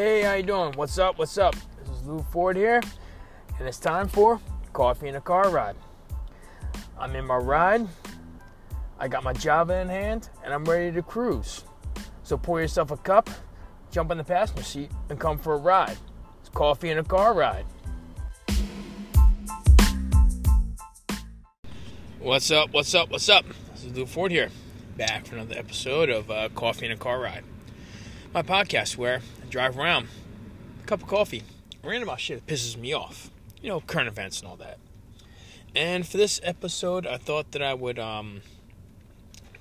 Hey, how you doing? What's up? What's up? This is Lou Ford here, and it's time for coffee and a car ride. I'm in my ride. I got my Java in hand, and I'm ready to cruise. So pour yourself a cup, jump in the passenger seat, and come for a ride. It's coffee and a car ride. What's up? What's up? What's up? This is Lou Ford here, back for another episode of uh, Coffee and a Car Ride. My podcast where drive around, a cup of coffee, random about shit that pisses me off. You know, current events and all that. And for this episode, I thought that I would, um,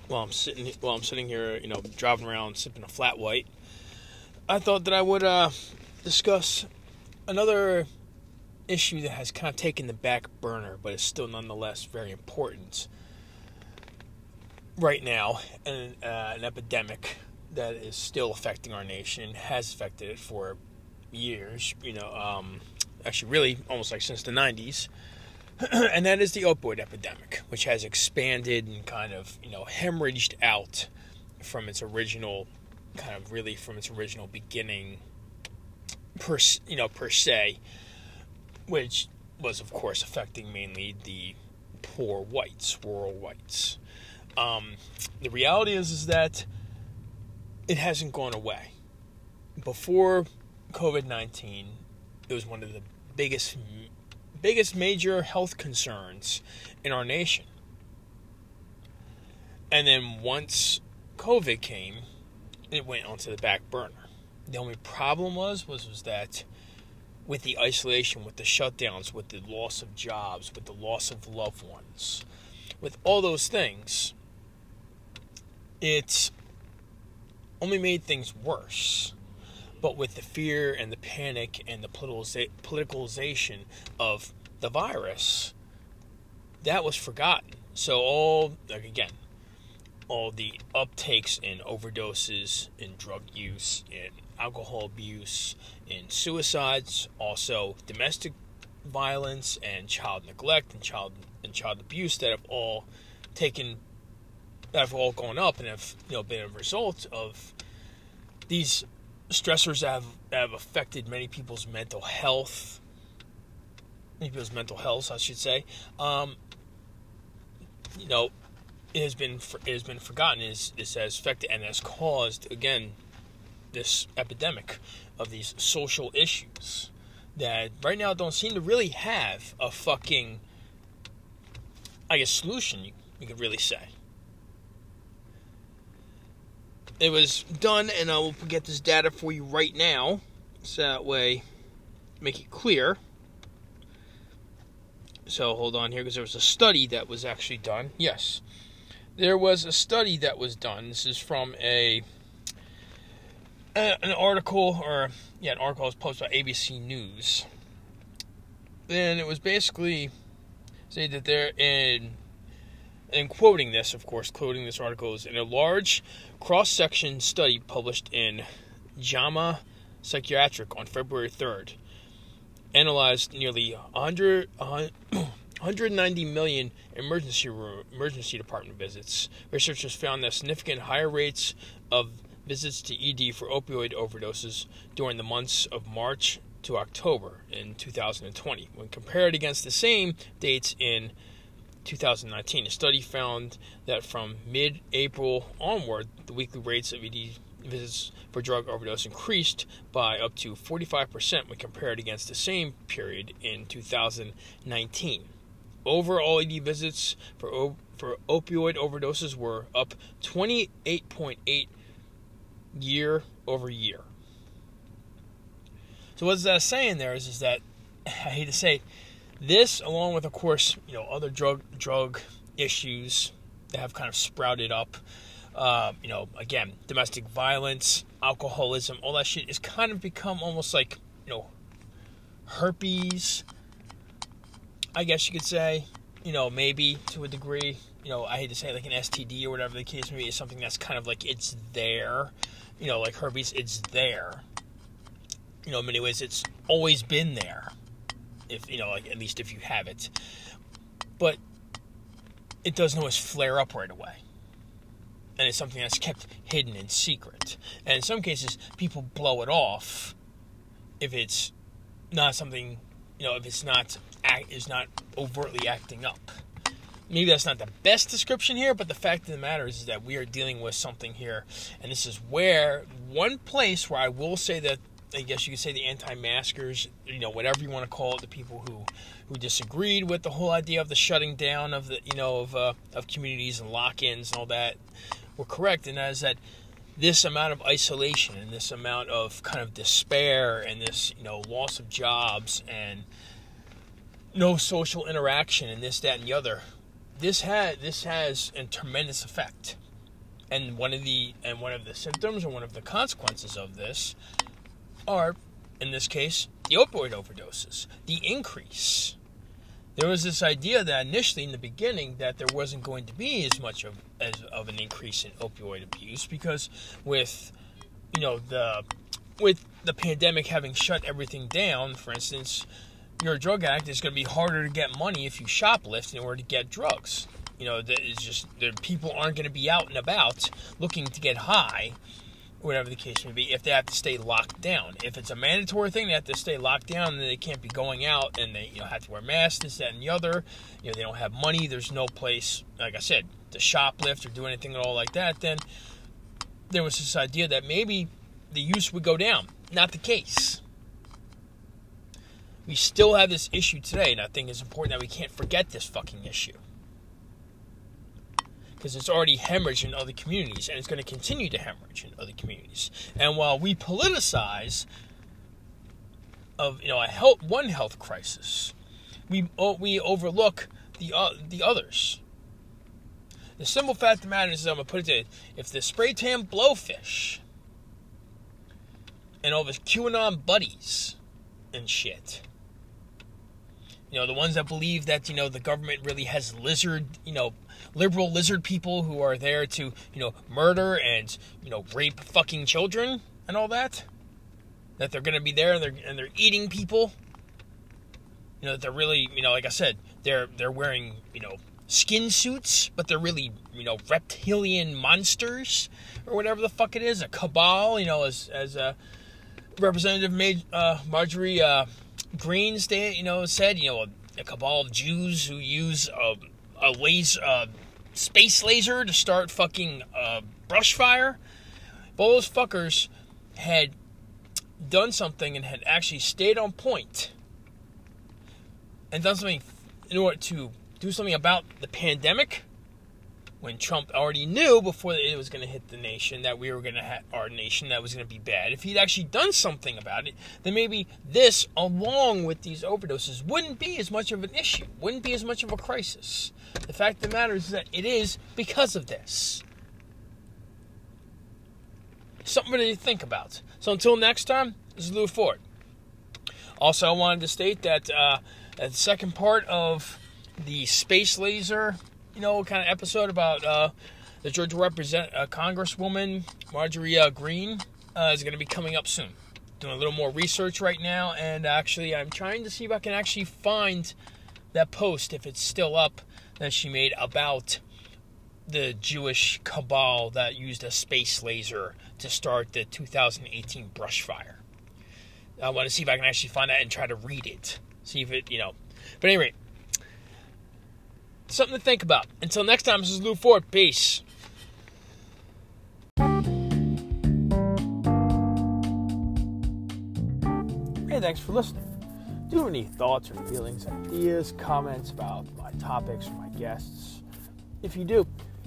while I'm sitting, while I'm sitting here, you know, driving around sipping a flat white, I thought that I would uh, discuss another issue that has kind of taken the back burner, but is still nonetheless very important right now, and uh, an epidemic that is still affecting our nation has affected it for years. You know, um, actually, really almost like since the '90s, and that is the opioid epidemic, which has expanded and kind of you know hemorrhaged out from its original kind of really from its original beginning per you know per se which was of course affecting mainly the poor whites rural whites um, the reality is is that it hasn't gone away before covid-19 it was one of the biggest biggest major health concerns in our nation and then once covid came it went onto the back burner. The only problem was was was that with the isolation, with the shutdowns, with the loss of jobs, with the loss of loved ones, with all those things, it's only made things worse. But with the fear and the panic and the politicalization of the virus, that was forgotten. So all like again, all the uptakes in overdoses, in drug use, in alcohol abuse, in suicides, also domestic violence and child neglect and child and child abuse that have all taken that have all gone up and have you know been a result of these stressors have have affected many people's mental health. Many people's mental health I should say. Um, you know it has been it has been forgotten. Is this has affected and has caused again this epidemic of these social issues that right now don't seem to really have a fucking I guess solution you, you could really say. It was done and I will get this data for you right now so that way make it clear. So hold on here because there was a study that was actually done. Yes there was a study that was done. This is from a, an article, or yeah, an article was posted by ABC News. And it was basically say that they're in and quoting this, of course, quoting this article is in a large cross-section study published in JAMA Psychiatric on February 3rd, analyzed nearly 100, 100 190 million emergency room, emergency department visits. Researchers found that significant higher rates of visits to ED for opioid overdoses during the months of March to October in 2020 when compared against the same dates in 2019. A study found that from mid April onward, the weekly rates of ED visits for drug overdose increased by up to 45% when compared against the same period in 2019. Overall ED visits for for opioid overdoses were up 28.8 year over year. So what's that saying there is, is that I hate to say it, this along with of course, you know, other drug drug issues that have kind of sprouted up uh, you know, again, domestic violence, alcoholism, all that shit is kind of become almost like, you know, herpes, I guess you could say, you know, maybe to a degree, you know, I hate to say it, like an STD or whatever the case may be, is something that's kind of like it's there, you know, like herpes, it's there. You know, in many ways, it's always been there. If you know, like at least if you have it, but it doesn't always flare up right away and it's something that's kept hidden in secret. And in some cases, people blow it off if it's not something, you know, if it's not is not overtly acting up. Maybe that's not the best description here, but the fact of the matter is, is that we are dealing with something here, and this is where one place where I will say that I guess you could say the anti-maskers, you know, whatever you want to call it, the people who who disagreed with the whole idea of the shutting down of the, you know, of uh, of communities and lock-ins and all that, were correct, and that is that this amount of isolation and this amount of kind of despair and this, you know, loss of jobs and no social interaction and this, that, and the other, this had this has a tremendous effect. And one of the and one of the symptoms or one of the consequences of this are, in this case, the opioid overdoses, the increase. There was this idea that initially in the beginning that there wasn't going to be as much of as of an increase in opioid abuse because with you know the with the pandemic having shut everything down, for instance, you're a drug addict, it's going to be harder to get money if you shoplift in order to get drugs. You know, it's just people aren't going to be out and about looking to get high whatever the case may be, if they have to stay locked down. If it's a mandatory thing, they have to stay locked down and they can't be going out and they you know have to wear masks, this, that, and the other. You know, they don't have money, there's no place, like I said, to shoplift or do anything at all like that, then there was this idea that maybe the use would go down. Not the case. We still have this issue today, and I think it's important that we can't forget this fucking issue because it's already hemorrhaged in other communities and it's going to continue to hemorrhage in other communities. And while we politicize of you know a health one health crisis, we we overlook the uh, the others. The simple fact of the matter is, I'm gonna put it to if the spray tan blowfish and all of his QAnon buddies and shit you know the ones that believe that you know the government really has lizard you know liberal lizard people who are there to you know murder and you know rape fucking children and all that that they're going to be there and they're and they're eating people. You know that they're really you know like i said they're they're wearing you know skin suits but they're really you know reptilian monsters or whatever the fuck it is a cabal you know as as a representative made uh, marjorie uh, Greene, you know, said, you know, a, a cabal of Jews who use a, a laser, uh, space laser to start fucking uh, brush fire. All those fuckers had done something and had actually stayed on point and done something in order to do something about the pandemic when Trump already knew before it was going to hit the nation that we were going to have our nation that was going to be bad. If he'd actually done something about it, then maybe this, along with these overdoses, wouldn't be as much of an issue, wouldn't be as much of a crisis. The fact of the matter is that it is because of this. Something to think about. So until next time, this is Lou Ford. Also, I wanted to state that uh, the second part of the space laser you know, kind of episode about uh, the Georgia represent uh, Congresswoman Marjorie uh, Greene uh, is going to be coming up soon. Doing a little more research right now, and actually, I'm trying to see if I can actually find that post if it's still up that she made about the Jewish cabal that used a space laser to start the 2018 brush fire. I want to see if I can actually find that and try to read it. See if it, you know. But anyway, something to think about. Until next time, this is Lou Ford. Peace. Hey, thanks for listening. Do you have any thoughts or feelings, ideas, comments about my topics or my guests? If you do,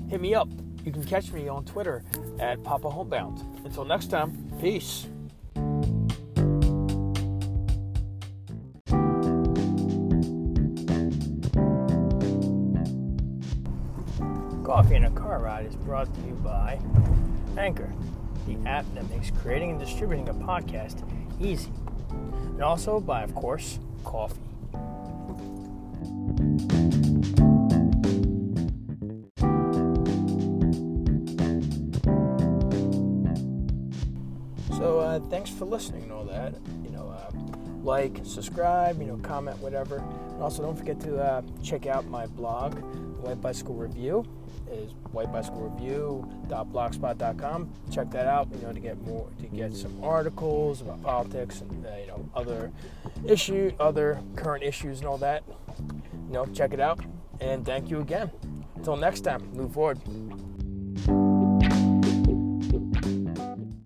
hit me up. You can catch me on Twitter at Papa Homebound. Until next time, peace. In a Car Ride is brought to you by Anchor, the app that makes creating and distributing a podcast easy. And also by, of course, coffee. So, uh, thanks for listening and all that. You know, uh, like, subscribe, you know, comment, whatever. And also, don't forget to uh, check out my blog White Bicycle Review is whitebicyclereview.blogspot.com. Check that out, you know, to get more, to get some articles about politics and uh, you know other issue, other current issues and all that. You know, check it out. And thank you again. Until next time, move forward.